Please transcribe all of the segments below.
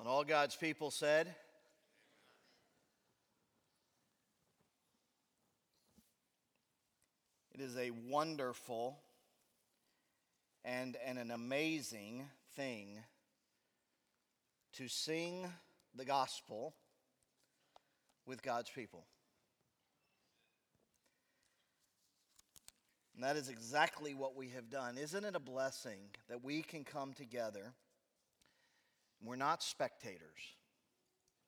And all God's people said, It is a wonderful and, and an amazing thing to sing the gospel with God's people. And that is exactly what we have done. Isn't it a blessing that we can come together? We're not spectators,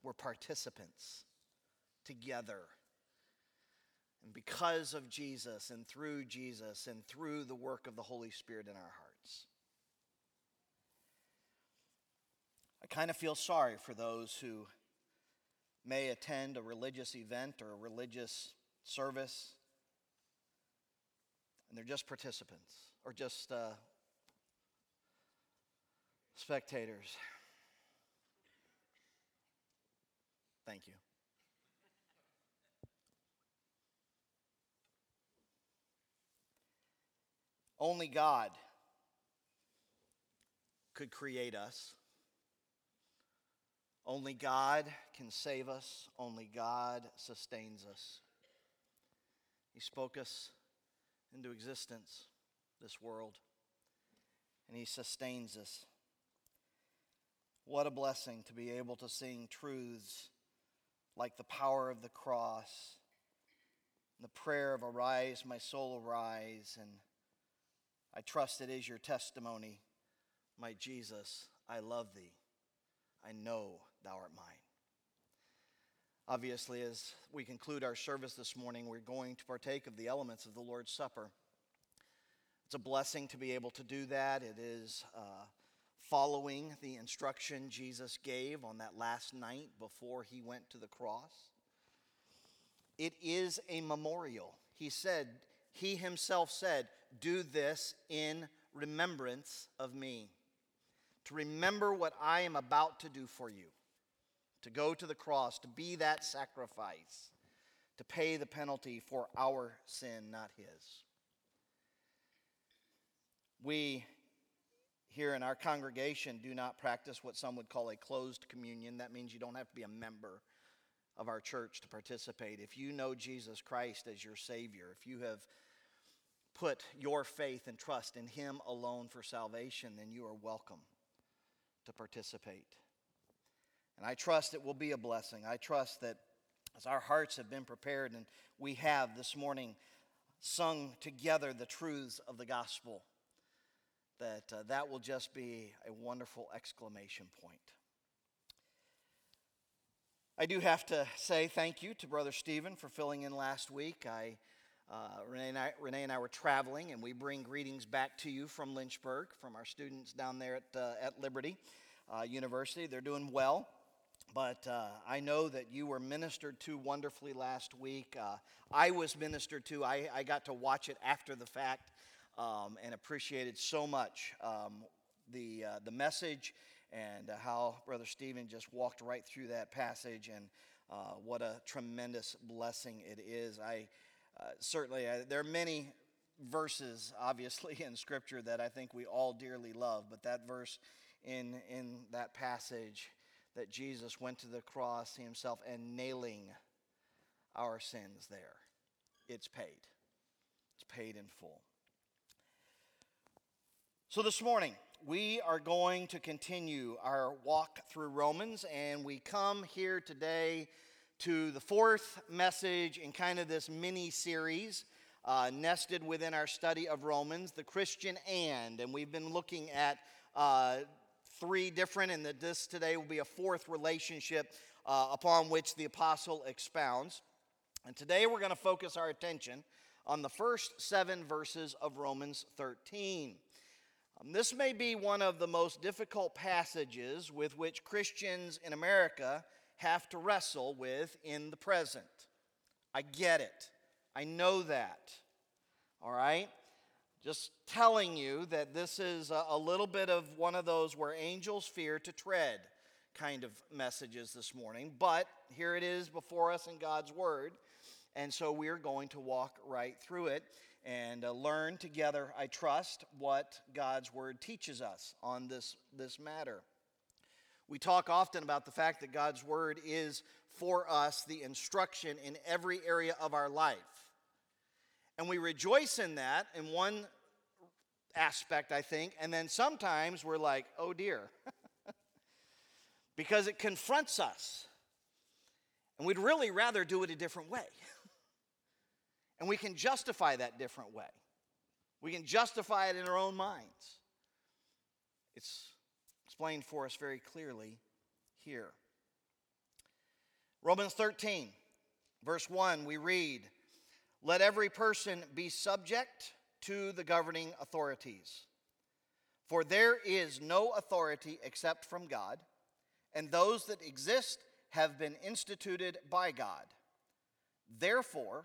we're participants together. And because of Jesus and through Jesus and through the work of the Holy Spirit in our hearts. I kind of feel sorry for those who may attend a religious event or a religious service and they're just participants or just uh, spectators. Thank you. Only God could create us. Only God can save us. Only God sustains us. He spoke us into existence, this world, and He sustains us. What a blessing to be able to sing truths like the power of the cross, the prayer of arise, my soul arise, and I trust it is your testimony, my Jesus, I love thee. I know thou art mine. Obviously, as we conclude our service this morning, we're going to partake of the elements of the Lord's Supper. It's a blessing to be able to do that. It is uh, following the instruction Jesus gave on that last night before he went to the cross. It is a memorial. He said, He himself said, Do this in remembrance of me. To remember what I am about to do for you to go to the cross, to be that sacrifice, to pay the penalty for our sin, not his. We here in our congregation do not practice what some would call a closed communion. That means you don't have to be a member of our church to participate. If you know Jesus Christ as your Savior, if you have put your faith and trust in Him alone for salvation, then you are welcome to participate. And I trust it will be a blessing. I trust that as our hearts have been prepared and we have this morning sung together the truths of the gospel, that uh, that will just be a wonderful exclamation point. I do have to say thank you to Brother Stephen for filling in last week. I, uh, Renee, and I, Renee and I were traveling, and we bring greetings back to you from Lynchburg, from our students down there at, uh, at Liberty uh, University. They're doing well. But uh, I know that you were ministered to wonderfully last week. Uh, I was ministered to. I, I, got to watch it after the fact um, and appreciated so much um, the, uh, the message and uh, how Brother Stephen just walked right through that passage and uh, what a tremendous blessing it is. I uh, certainly, there are many verses, obviously, in Scripture that I think we all dearly love, but that verse in, in that passage that Jesus went to the cross himself and nailing our sins there. It's paid. It's paid in full. So this morning, we are going to continue our walk through Romans, and we come here today to the fourth message in kind of this mini series. Uh, nested within our study of Romans, the Christian and, and we've been looking at uh, three different, and that this today will be a fourth relationship uh, upon which the apostle expounds. And today we're going to focus our attention on the first seven verses of Romans 13. Um, this may be one of the most difficult passages with which Christians in America have to wrestle with in the present. I get it. I know that. All right? Just telling you that this is a, a little bit of one of those where angels fear to tread kind of messages this morning. But here it is before us in God's Word. And so we're going to walk right through it and uh, learn together, I trust, what God's Word teaches us on this, this matter. We talk often about the fact that God's Word is for us the instruction in every area of our life. And we rejoice in that in one aspect, I think, and then sometimes we're like, oh dear, because it confronts us. And we'd really rather do it a different way. and we can justify that different way. We can justify it in our own minds. It's explained for us very clearly here. Romans 13, verse 1, we read, Let every person be subject to the governing authorities. For there is no authority except from God, and those that exist have been instituted by God. Therefore,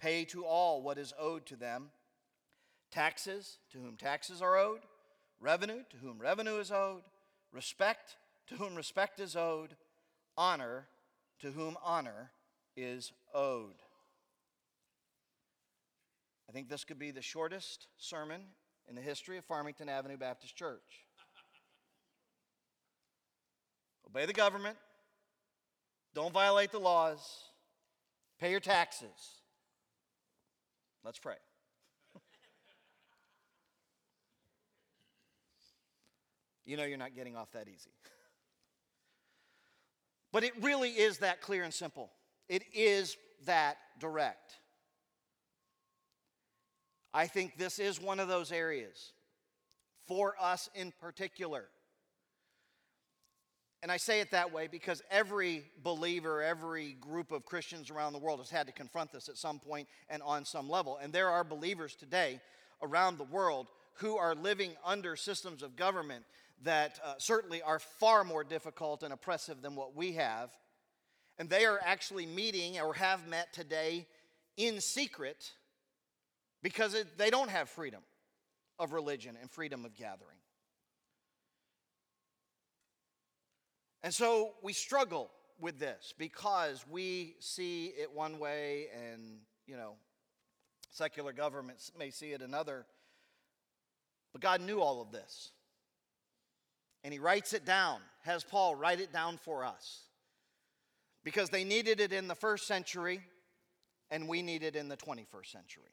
Pay to all what is owed to them taxes to whom taxes are owed, revenue to whom revenue is owed, respect to whom respect is owed, honor to whom honor is owed. I think this could be the shortest sermon in the history of Farmington Avenue Baptist Church. Obey the government, don't violate the laws, pay your taxes. Let's pray. you know you're not getting off that easy. But it really is that clear and simple. It is that direct. I think this is one of those areas for us in particular. And I say it that way because every believer, every group of Christians around the world has had to confront this at some point and on some level. And there are believers today around the world who are living under systems of government that uh, certainly are far more difficult and oppressive than what we have. And they are actually meeting or have met today in secret because it, they don't have freedom of religion and freedom of gathering. And so we struggle with this because we see it one way and, you know, secular governments may see it another. But God knew all of this and he writes it down, has Paul write it down for us. Because they needed it in the first century, and we need it in the 21st century.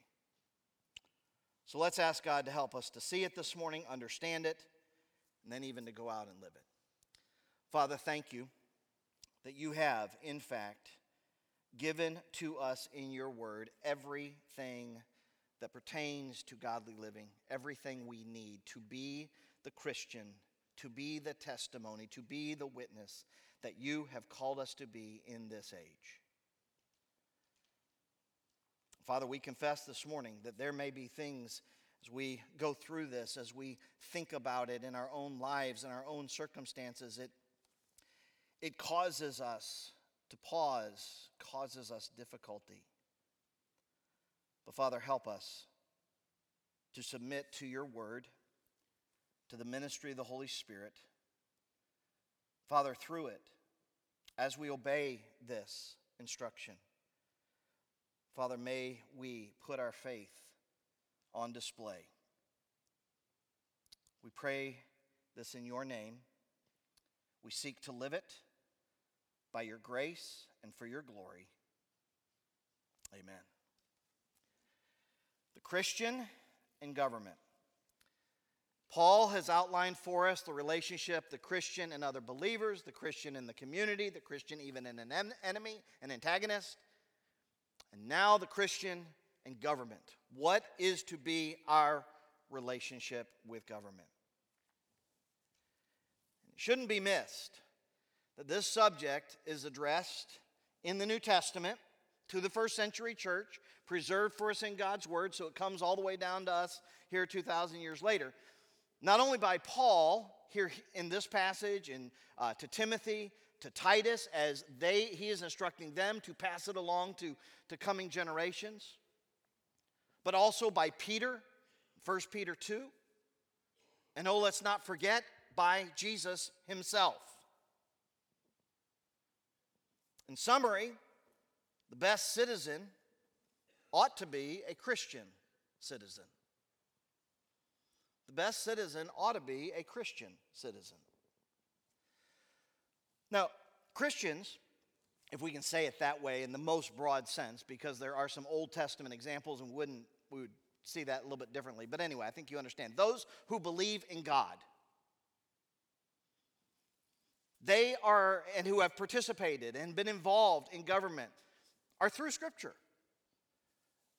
So let's ask God to help us to see it this morning, understand it, and then even to go out and live it. Father, thank you that you have, in fact, given to us in your word everything that pertains to godly living, everything we need to be the Christian to be the testimony, to be the witness that you have called us to be in this age. Father, we confess this morning that there may be things as we go through this, as we think about it in our own lives and our own circumstances, it, it causes us to pause, causes us difficulty. But Father, help us to submit to your word to the ministry of the Holy Spirit. Father, through it, as we obey this instruction, Father, may we put our faith on display. We pray this in your name. We seek to live it by your grace and for your glory. Amen. The Christian in government. Paul has outlined for us the relationship the Christian and other believers, the Christian in the community, the Christian even in an enemy, an antagonist, and now the Christian and government. What is to be our relationship with government? It shouldn't be missed that this subject is addressed in the New Testament to the first century church, preserved for us in God's Word, so it comes all the way down to us here 2,000 years later. Not only by Paul here in this passage, and uh, to Timothy, to Titus, as they he is instructing them to pass it along to, to coming generations, but also by Peter, 1 Peter 2. And oh, let's not forget by Jesus himself. In summary, the best citizen ought to be a Christian citizen. The best citizen ought to be a Christian citizen. Now, Christians, if we can say it that way in the most broad sense, because there are some Old Testament examples and wouldn't we would see that a little bit differently. But anyway, I think you understand. Those who believe in God, they are, and who have participated and been involved in government, are through Scripture.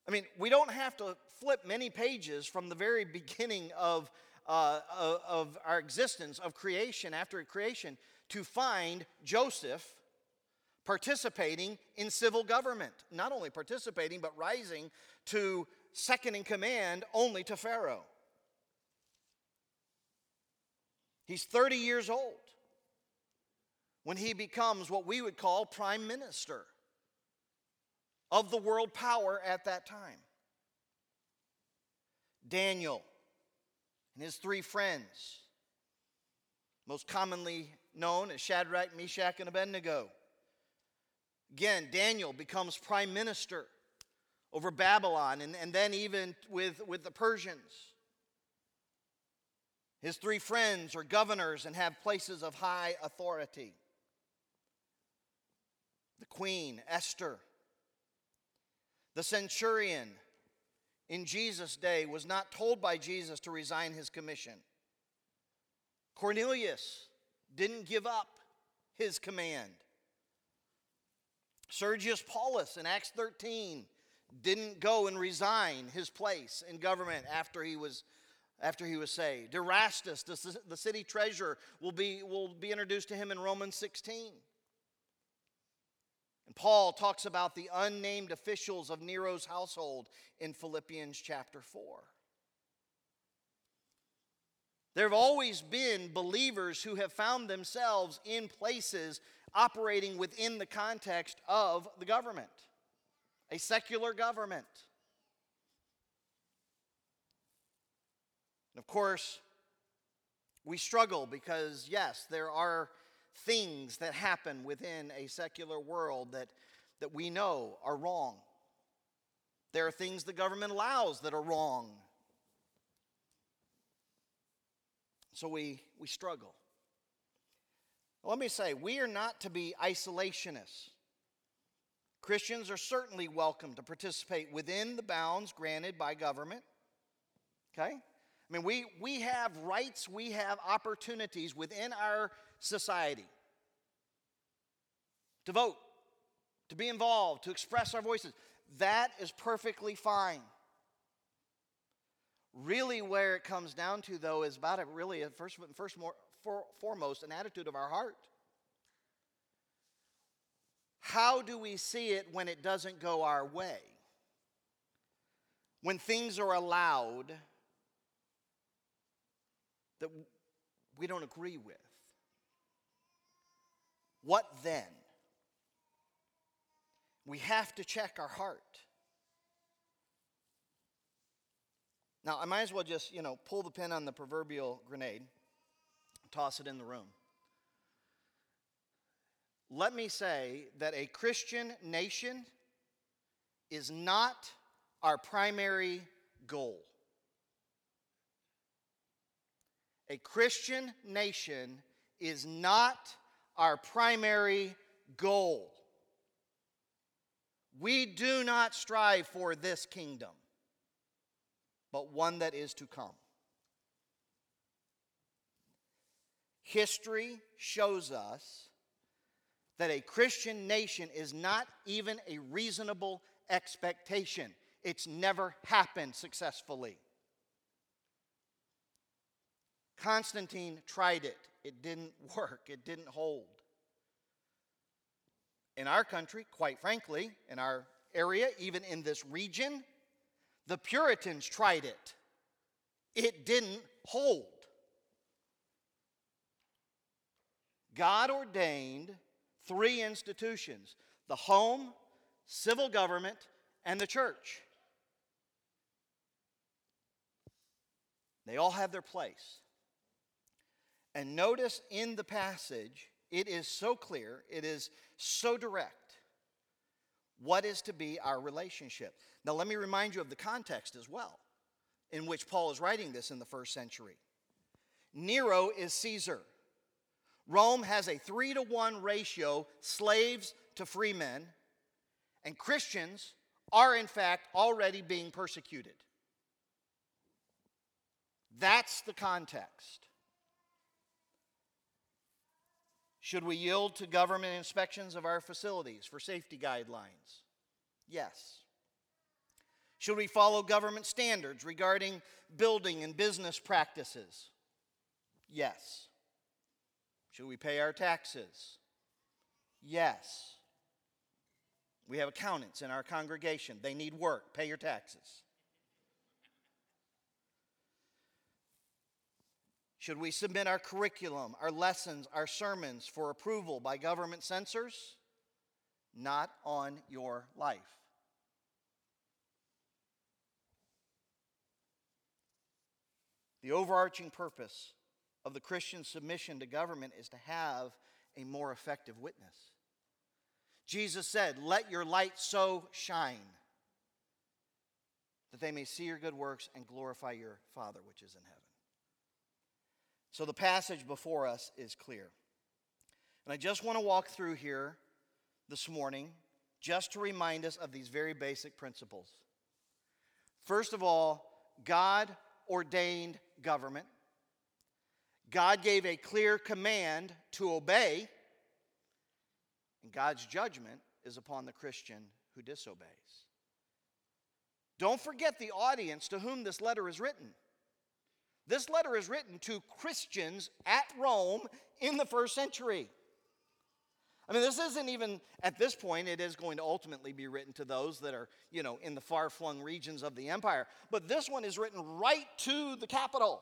I mean, we don't have to flip many pages from the very beginning of, uh, of our existence, of creation, after creation, to find Joseph participating in civil government. Not only participating, but rising to second in command only to Pharaoh. He's 30 years old when he becomes what we would call prime minister of the world power at that time. Daniel and his three friends, most commonly known as Shadrach, Meshach, and Abednego. Again, Daniel becomes prime minister over Babylon and, and then even with, with the Persians. His three friends are governors and have places of high authority the queen, Esther. The centurion in Jesus' day was not told by Jesus to resign his commission. Cornelius didn't give up his command. Sergius Paulus in Acts 13 didn't go and resign his place in government after he was after he was saved. Erastus, the city treasurer, will be, will be introduced to him in Romans 16. And Paul talks about the unnamed officials of Nero's household in Philippians chapter 4. There have always been believers who have found themselves in places operating within the context of the government, a secular government. And of course, we struggle because, yes, there are things that happen within a secular world that, that we know are wrong. There are things the government allows that are wrong. So we, we struggle. Let me say, we are not to be isolationists. Christians are certainly welcome to participate within the bounds granted by government. Okay? I mean, we, we have rights, we have opportunities within our society to vote, to be involved, to express our voices. That is perfectly fine. Really, where it comes down to, though, is about really, first, first more, for, foremost, an attitude of our heart. How do we see it when it doesn't go our way? When things are allowed that we don't agree with? What then? We have to check our heart. Now, I might as well just, you know, pull the pin on the proverbial grenade, toss it in the room. Let me say that a Christian nation is not our primary goal. A Christian nation is not our primary goal. We do not strive for this kingdom but one that is to come. history shows us that a Christian nation is not even a reasonable expectation. It's never happened successfully. Constantine tried it, it didn't work, it didn't hold. In our country, quite frankly, in our area, even in this region, the Puritans tried it. It didn't hold. God ordained three institutions the home, civil government, and the church. They all have their place. And notice in the passage, it is so clear, it is so direct. What is to be our relationship? Now, let me remind you of the context as well in which Paul is writing this in the first century. Nero is Caesar. Rome has a three to one ratio slaves to free men, and Christians are, in fact, already being persecuted. That's the context. Should we yield to government inspections of our facilities for safety guidelines? Yes. Should we follow government standards regarding building and business practices? Yes. Should we pay our taxes? Yes. We have accountants in our congregation. They need work. Pay your taxes. Should we submit our curriculum, our lessons, our sermons for approval by government censors? Not on your life. The overarching purpose of the Christian submission to government is to have a more effective witness. Jesus said, Let your light so shine that they may see your good works and glorify your Father which is in heaven. So the passage before us is clear. And I just want to walk through here this morning just to remind us of these very basic principles. First of all, God ordained government. God gave a clear command to obey, and God's judgment is upon the Christian who disobeys. Don't forget the audience to whom this letter is written. This letter is written to Christians at Rome in the first century. I mean, this isn't even, at this point, it is going to ultimately be written to those that are, you know, in the far flung regions of the empire. But this one is written right to the capital.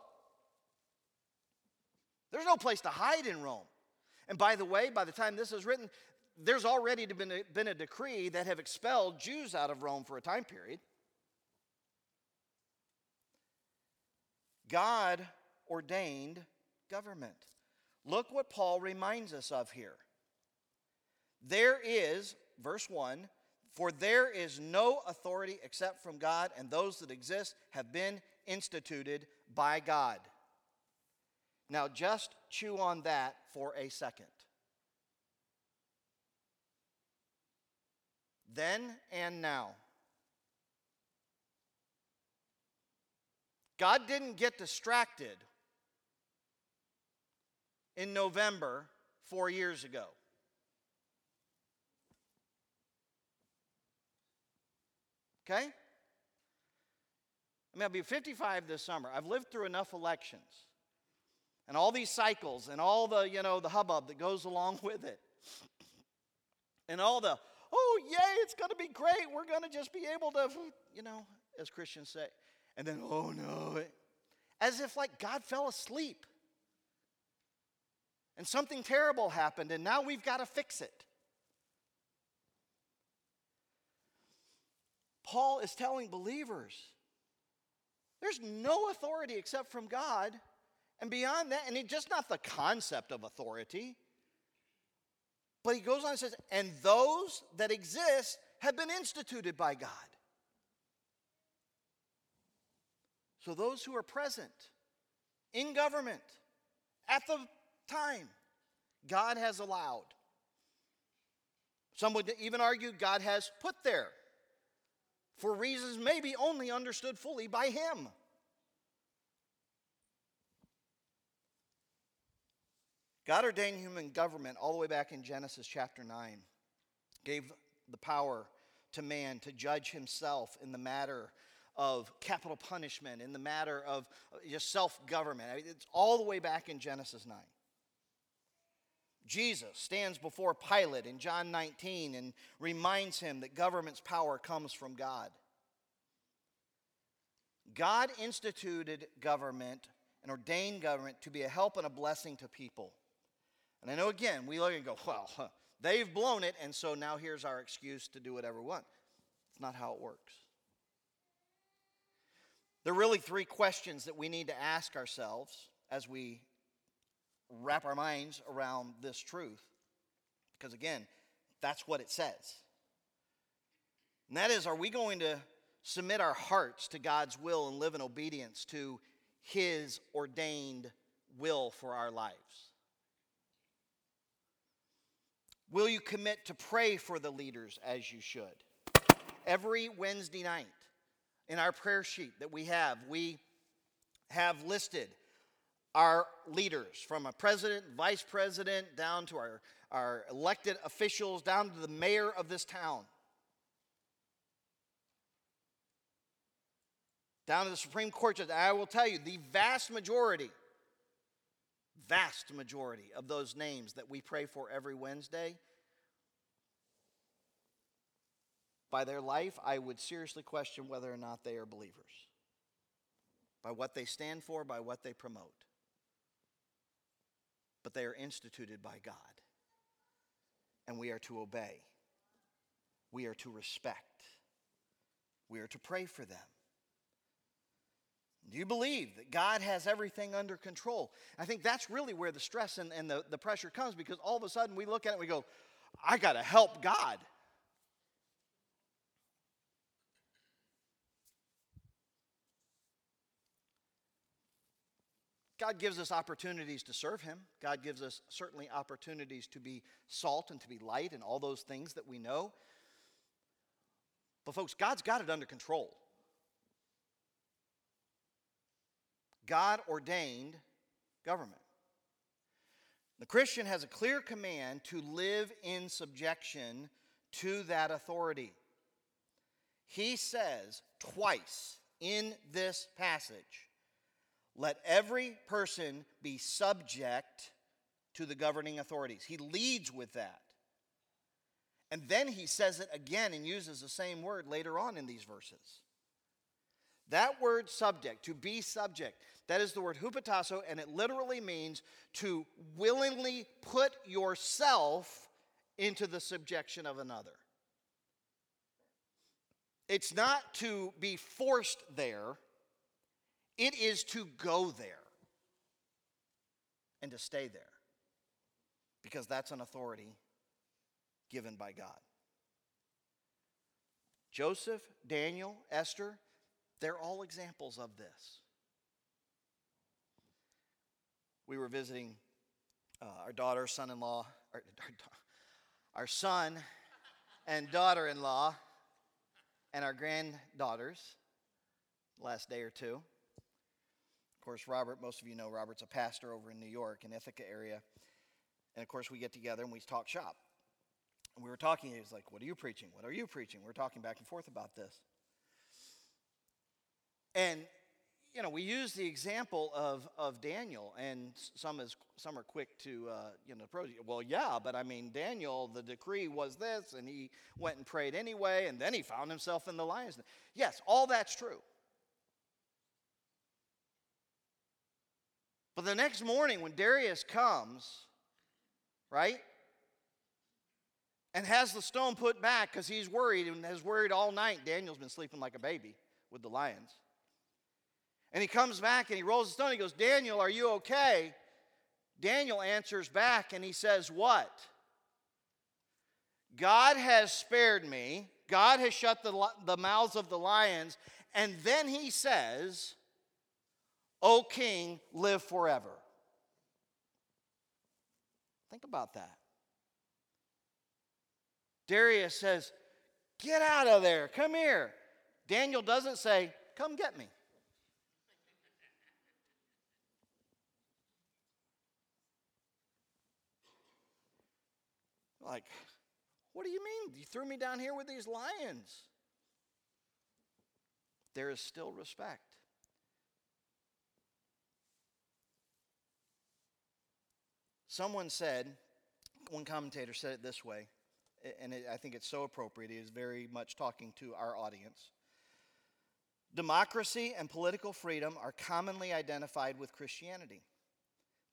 There's no place to hide in Rome. And by the way, by the time this is written, there's already been a, been a decree that have expelled Jews out of Rome for a time period. God ordained government. Look what Paul reminds us of here. There is, verse 1, for there is no authority except from God, and those that exist have been instituted by God. Now, just chew on that for a second. Then and now. God didn't get distracted in November four years ago. Okay? I mean, I'll be 55 this summer. I've lived through enough elections and all these cycles and all the, you know, the hubbub that goes along with it. And all the, oh, yay, it's going to be great. We're going to just be able to, you know, as Christians say. And then, oh no, as if like God fell asleep. And something terrible happened, and now we've got to fix it. Paul is telling believers there's no authority except from God. And beyond that, and it's just not the concept of authority, but he goes on and says, and those that exist have been instituted by God. So those who are present in government at the time, God has allowed. Some would even argue God has put there for reasons maybe only understood fully by Him. God ordained human government all the way back in Genesis chapter 9, gave the power to man to judge himself in the matter of capital punishment, in the matter of uh, just self government. I mean, it's all the way back in Genesis 9. Jesus stands before Pilate in John 19 and reminds him that government's power comes from God. God instituted government and ordained government to be a help and a blessing to people. And I know again, we look and go, well, they've blown it, and so now here's our excuse to do whatever we want. It's not how it works. There are really three questions that we need to ask ourselves as we wrap our minds around this truth. Because again, that's what it says. And that is, are we going to submit our hearts to God's will and live in obedience to His ordained will for our lives? Will you commit to pray for the leaders as you should? Every Wednesday night in our prayer sheet that we have, we have listed our leaders from a president, vice president, down to our, our elected officials, down to the mayor of this town, down to the Supreme Court judge. I will tell you, the vast majority, vast majority of those names that we pray for every Wednesday, by their life, I would seriously question whether or not they are believers. By what they stand for, by what they promote but they are instituted by God. And we are to obey, we are to respect, we are to pray for them. Do you believe that God has everything under control? I think that's really where the stress and, and the, the pressure comes because all of a sudden we look at it and we go, I got to help God. God gives us opportunities to serve Him. God gives us certainly opportunities to be salt and to be light and all those things that we know. But, folks, God's got it under control. God ordained government. The Christian has a clear command to live in subjection to that authority. He says twice in this passage let every person be subject to the governing authorities. He leads with that. And then he says it again and uses the same word later on in these verses. That word subject, to be subject, that is the word hupotasso, and it literally means to willingly put yourself into the subjection of another. It's not to be forced there, it is to go there and to stay there because that's an authority given by God. Joseph, Daniel, Esther, they're all examples of this. We were visiting uh, our daughter, son in law, our, our son and daughter in law, and our granddaughters last day or two. Of course, Robert, most of you know Robert's a pastor over in New York, in Ithaca area. And of course, we get together and we talk shop. And we were talking, he was like, What are you preaching? What are you preaching? We are talking back and forth about this. And, you know, we use the example of, of Daniel, and some, is, some are quick to, uh, you know, approach. Well, yeah, but I mean, Daniel, the decree was this, and he went and prayed anyway, and then he found himself in the lion's den. Yes, all that's true. But the next morning, when Darius comes, right, and has the stone put back because he's worried and has worried all night, Daniel's been sleeping like a baby with the lions. And he comes back and he rolls the stone. He goes, Daniel, are you okay? Daniel answers back and he says, What? God has spared me. God has shut the, the mouths of the lions. And then he says, O king, live forever. Think about that. Darius says, Get out of there, come here. Daniel doesn't say, Come get me. Like, what do you mean? You threw me down here with these lions. There is still respect. Someone said, one commentator said it this way, and it, I think it's so appropriate. He is very much talking to our audience. Democracy and political freedom are commonly identified with Christianity.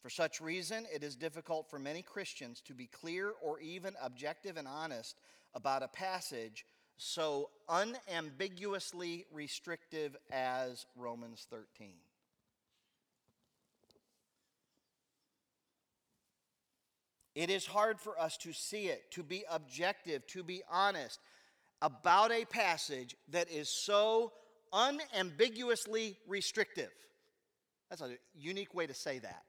For such reason, it is difficult for many Christians to be clear or even objective and honest about a passage so unambiguously restrictive as Romans 13. It is hard for us to see it, to be objective, to be honest about a passage that is so unambiguously restrictive. That's a unique way to say that.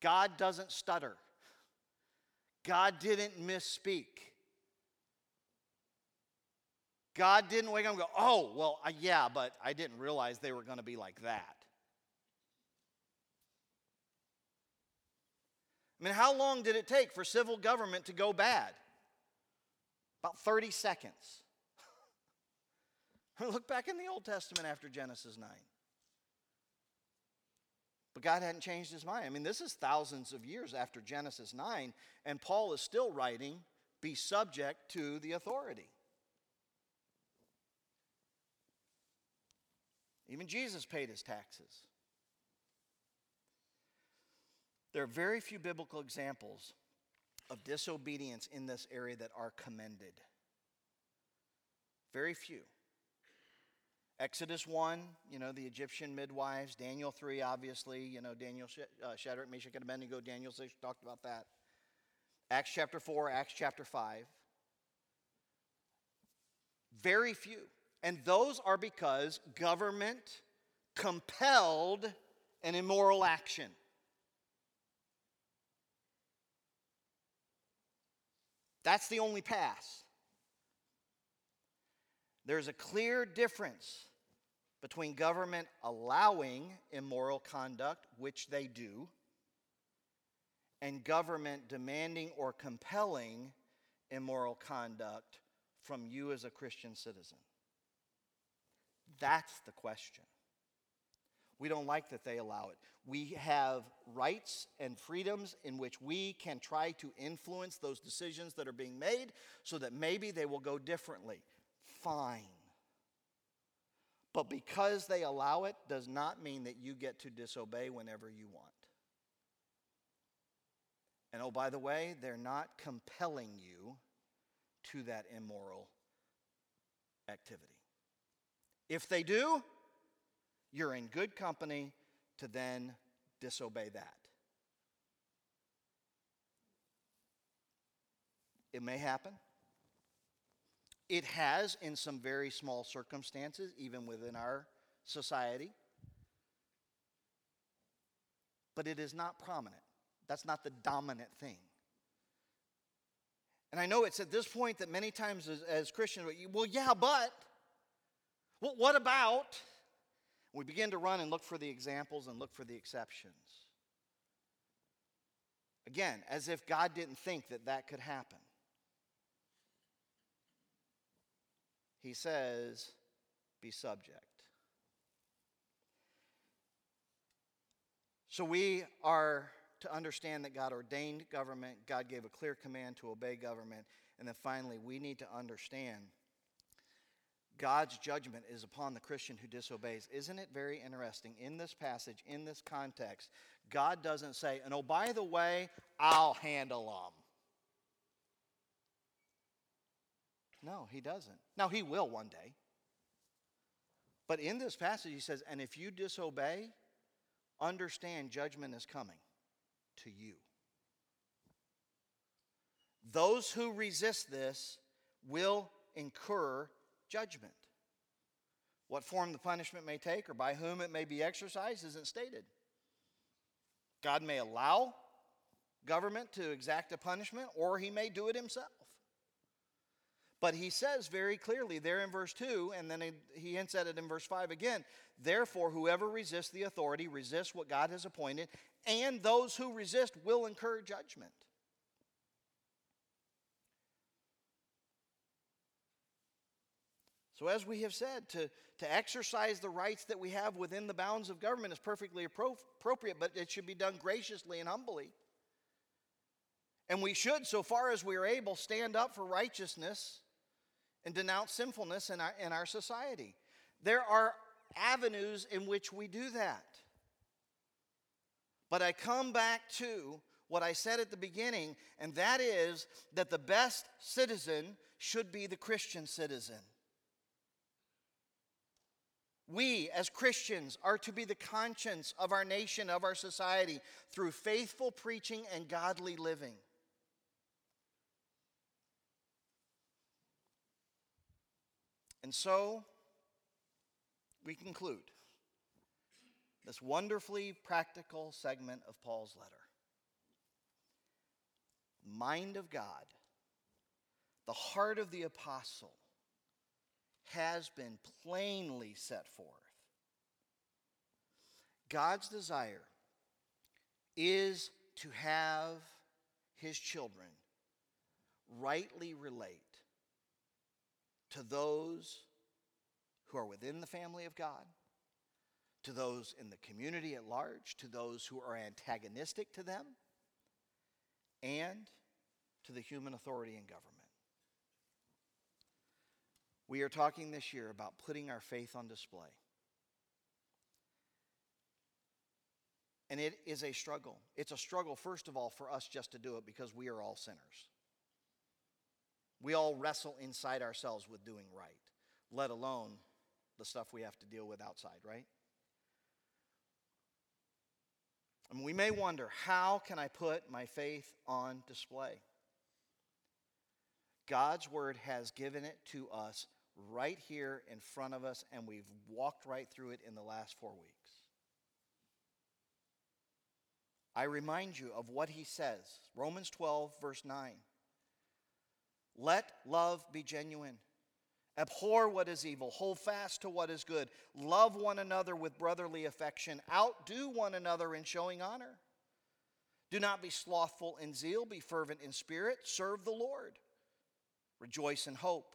God doesn't stutter. God didn't misspeak. God didn't wake up and go, oh, well, yeah, but I didn't realize they were going to be like that. I mean, how long did it take for civil government to go bad? About 30 seconds. Look back in the Old Testament after Genesis 9. But God hadn't changed his mind. I mean, this is thousands of years after Genesis 9, and Paul is still writing, be subject to the authority. Even Jesus paid his taxes. There are very few biblical examples of disobedience in this area that are commended. Very few. Exodus 1, you know, the Egyptian midwives. Daniel 3, obviously, you know, Daniel, uh, Shadrach, Meshach, and Abednego. Daniel 6 talked about that. Acts chapter 4, Acts chapter 5. Very few. And those are because government compelled an immoral action. That's the only pass. There's a clear difference between government allowing immoral conduct, which they do, and government demanding or compelling immoral conduct from you as a Christian citizen. That's the question. We don't like that they allow it. We have rights and freedoms in which we can try to influence those decisions that are being made so that maybe they will go differently. Fine. But because they allow it does not mean that you get to disobey whenever you want. And oh, by the way, they're not compelling you to that immoral activity. If they do, you're in good company to then disobey that. It may happen. It has in some very small circumstances, even within our society. But it is not prominent. That's not the dominant thing. And I know it's at this point that many times as, as Christians, well, yeah, but, well, what about? We begin to run and look for the examples and look for the exceptions. Again, as if God didn't think that that could happen. he says, be subject. So we are to understand that God ordained government, God gave a clear command to obey government, and then finally, we need to understand God's judgment is upon the Christian who disobeys. Isn't it very interesting? In this passage, in this context, God doesn't say, and oh, by the way, I'll handle them. No, he doesn't. Now, he will one day. But in this passage, he says, and if you disobey, understand judgment is coming to you. Those who resist this will incur judgment. What form the punishment may take or by whom it may be exercised isn't stated. God may allow government to exact a punishment, or he may do it himself. But he says very clearly there in verse 2, and then he hints at it in verse 5 again. Therefore, whoever resists the authority resists what God has appointed, and those who resist will incur judgment. So, as we have said, to, to exercise the rights that we have within the bounds of government is perfectly appropriate, but it should be done graciously and humbly. And we should, so far as we are able, stand up for righteousness and denounce sinfulness in our, in our society. There are avenues in which we do that. But I come back to what I said at the beginning, and that is that the best citizen should be the Christian citizen. We, as Christians, are to be the conscience of our nation, of our society, through faithful preaching and godly living. And so, we conclude this wonderfully practical segment of Paul's letter. Mind of God, the heart of the apostle, has been plainly set forth. God's desire is to have his children rightly relate to those who are within the family of God, to those in the community at large, to those who are antagonistic to them, and to the human authority and government. We are talking this year about putting our faith on display. And it is a struggle. It's a struggle, first of all, for us just to do it because we are all sinners. We all wrestle inside ourselves with doing right, let alone the stuff we have to deal with outside, right? And we may wonder how can I put my faith on display? God's word has given it to us right here in front of us, and we've walked right through it in the last four weeks. I remind you of what he says Romans 12, verse 9. Let love be genuine. Abhor what is evil. Hold fast to what is good. Love one another with brotherly affection. Outdo one another in showing honor. Do not be slothful in zeal. Be fervent in spirit. Serve the Lord. Rejoice in hope.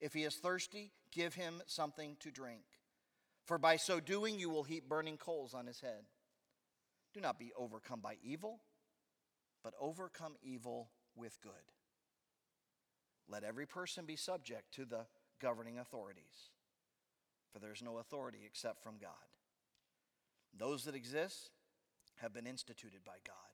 If he is thirsty, give him something to drink. For by so doing, you will heap burning coals on his head. Do not be overcome by evil, but overcome evil with good. Let every person be subject to the governing authorities for there is no authority except from God. Those that exist have been instituted by God.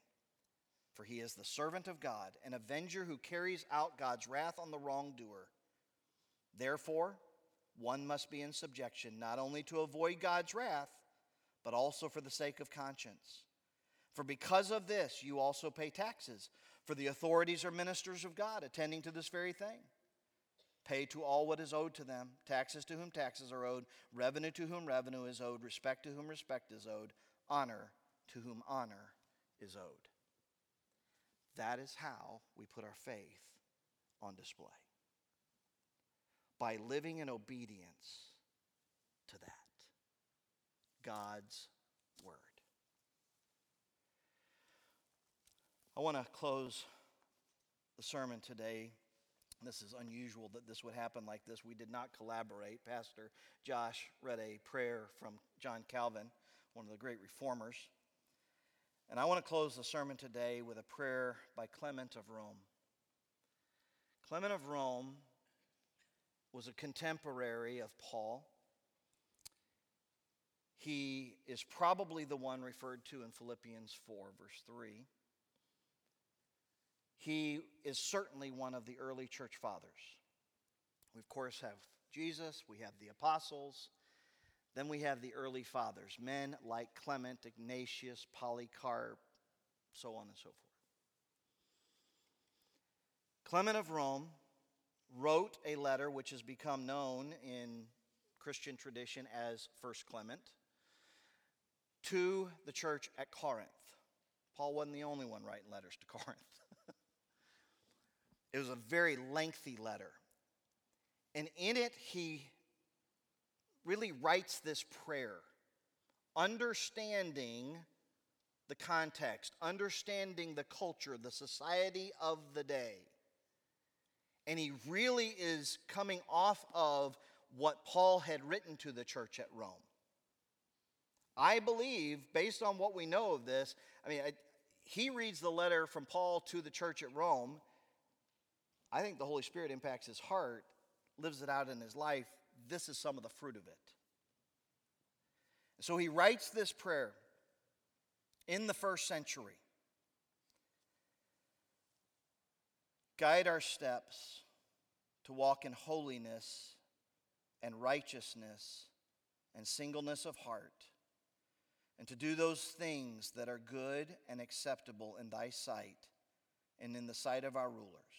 For he is the servant of God, an avenger who carries out God's wrath on the wrongdoer. Therefore, one must be in subjection, not only to avoid God's wrath, but also for the sake of conscience. For because of this, you also pay taxes, for the authorities are ministers of God, attending to this very thing. Pay to all what is owed to them taxes to whom taxes are owed, revenue to whom revenue is owed, respect to whom respect is owed, honor to whom honor is owed. That is how we put our faith on display. By living in obedience to that. God's Word. I want to close the sermon today. This is unusual that this would happen like this. We did not collaborate. Pastor Josh read a prayer from John Calvin, one of the great reformers. And I want to close the sermon today with a prayer by Clement of Rome. Clement of Rome was a contemporary of Paul. He is probably the one referred to in Philippians 4, verse 3. He is certainly one of the early church fathers. We, of course, have Jesus, we have the apostles, then we have the early fathers, men like Clement, Ignatius, Polycarp, so on and so forth. Clement of Rome wrote a letter which has become known in Christian tradition as First Clement to the church at Corinth. Paul wasn't the only one writing letters to Corinth. it was a very lengthy letter. And in it, he really writes this prayer, understanding the context, understanding the culture, the society of the day. And he really is coming off of what Paul had written to the church at Rome. I believe, based on what we know of this, I mean, I, he reads the letter from Paul to the church at Rome. I think the Holy Spirit impacts his heart, lives it out in his life, this is some of the fruit of it. So he writes this prayer in the first century. Guide our steps to walk in holiness and righteousness and singleness of heart, and to do those things that are good and acceptable in thy sight and in the sight of our rulers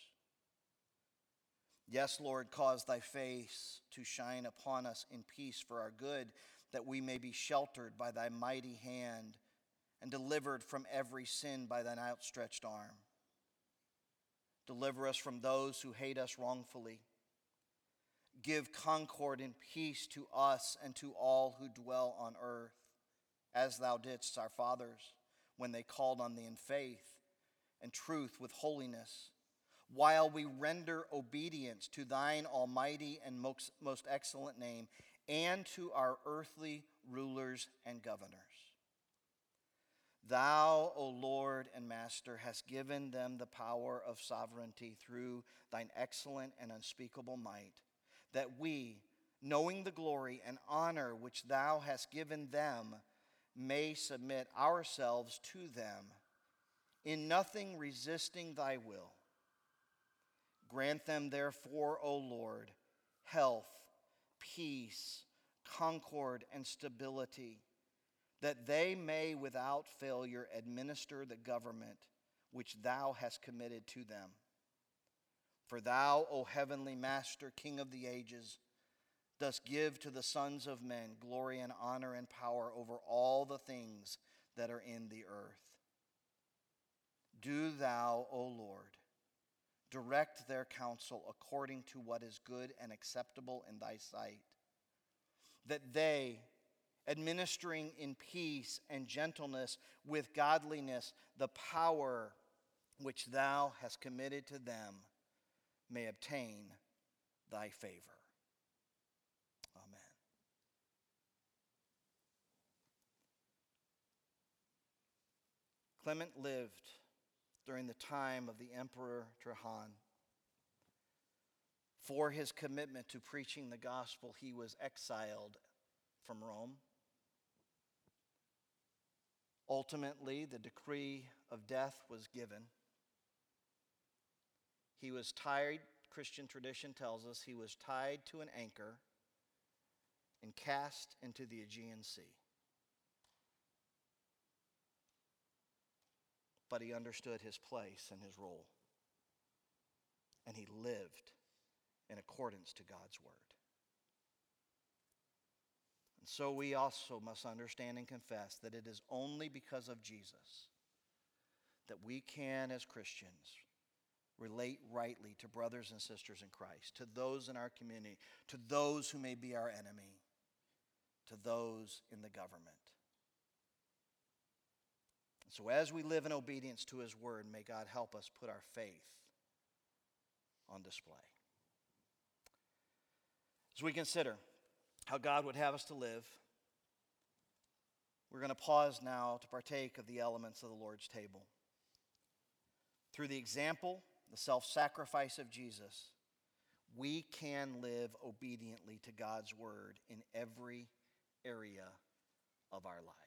Yes, Lord, cause thy face to shine upon us in peace for our good, that we may be sheltered by thy mighty hand and delivered from every sin by thine outstretched arm. Deliver us from those who hate us wrongfully. Give concord and peace to us and to all who dwell on earth, as thou didst our fathers when they called on thee in faith and truth with holiness while we render obedience to thine almighty and most, most excellent name and to our earthly rulers and governors. Thou, O Lord and Master, hast given them the power of sovereignty through thine excellent and unspeakable might, that we, knowing the glory and honor which thou hast given them, may submit ourselves to them, in nothing resisting thy will Grant them, therefore, O Lord, health, peace, concord, and stability, that they may without failure administer the government which thou hast committed to them. For thou, O heavenly Master, King of the ages, dost give to the sons of men glory and honor and power over all the things that are in the earth. Do thou, O Lord, direct their counsel according to what is good and acceptable in thy sight, that they, administering in peace and gentleness with godliness the power which thou hast committed to them, may obtain thy favor. Amen. Clement lived during the time of the Emperor Trajan. For his commitment to preaching the gospel, he was exiled from Rome. Ultimately, the decree of death was given. He was tied, Christian tradition tells us, he was tied to an anchor and cast into the Aegean Sea. But he understood his place and his role. And he lived in accordance to God's word. And so we also must understand and confess that it is only because of Jesus that we can, as Christians, relate rightly to brothers and sisters in Christ, to those in our community, to those who may be our enemy, to those in the government. So, as we live in obedience to His word, may God help us put our faith on display. As we consider how God would have us to live, we're going to pause now to partake of the elements of the Lord's table. Through the example, the self sacrifice of Jesus, we can live obediently to God's word in every area of our lives.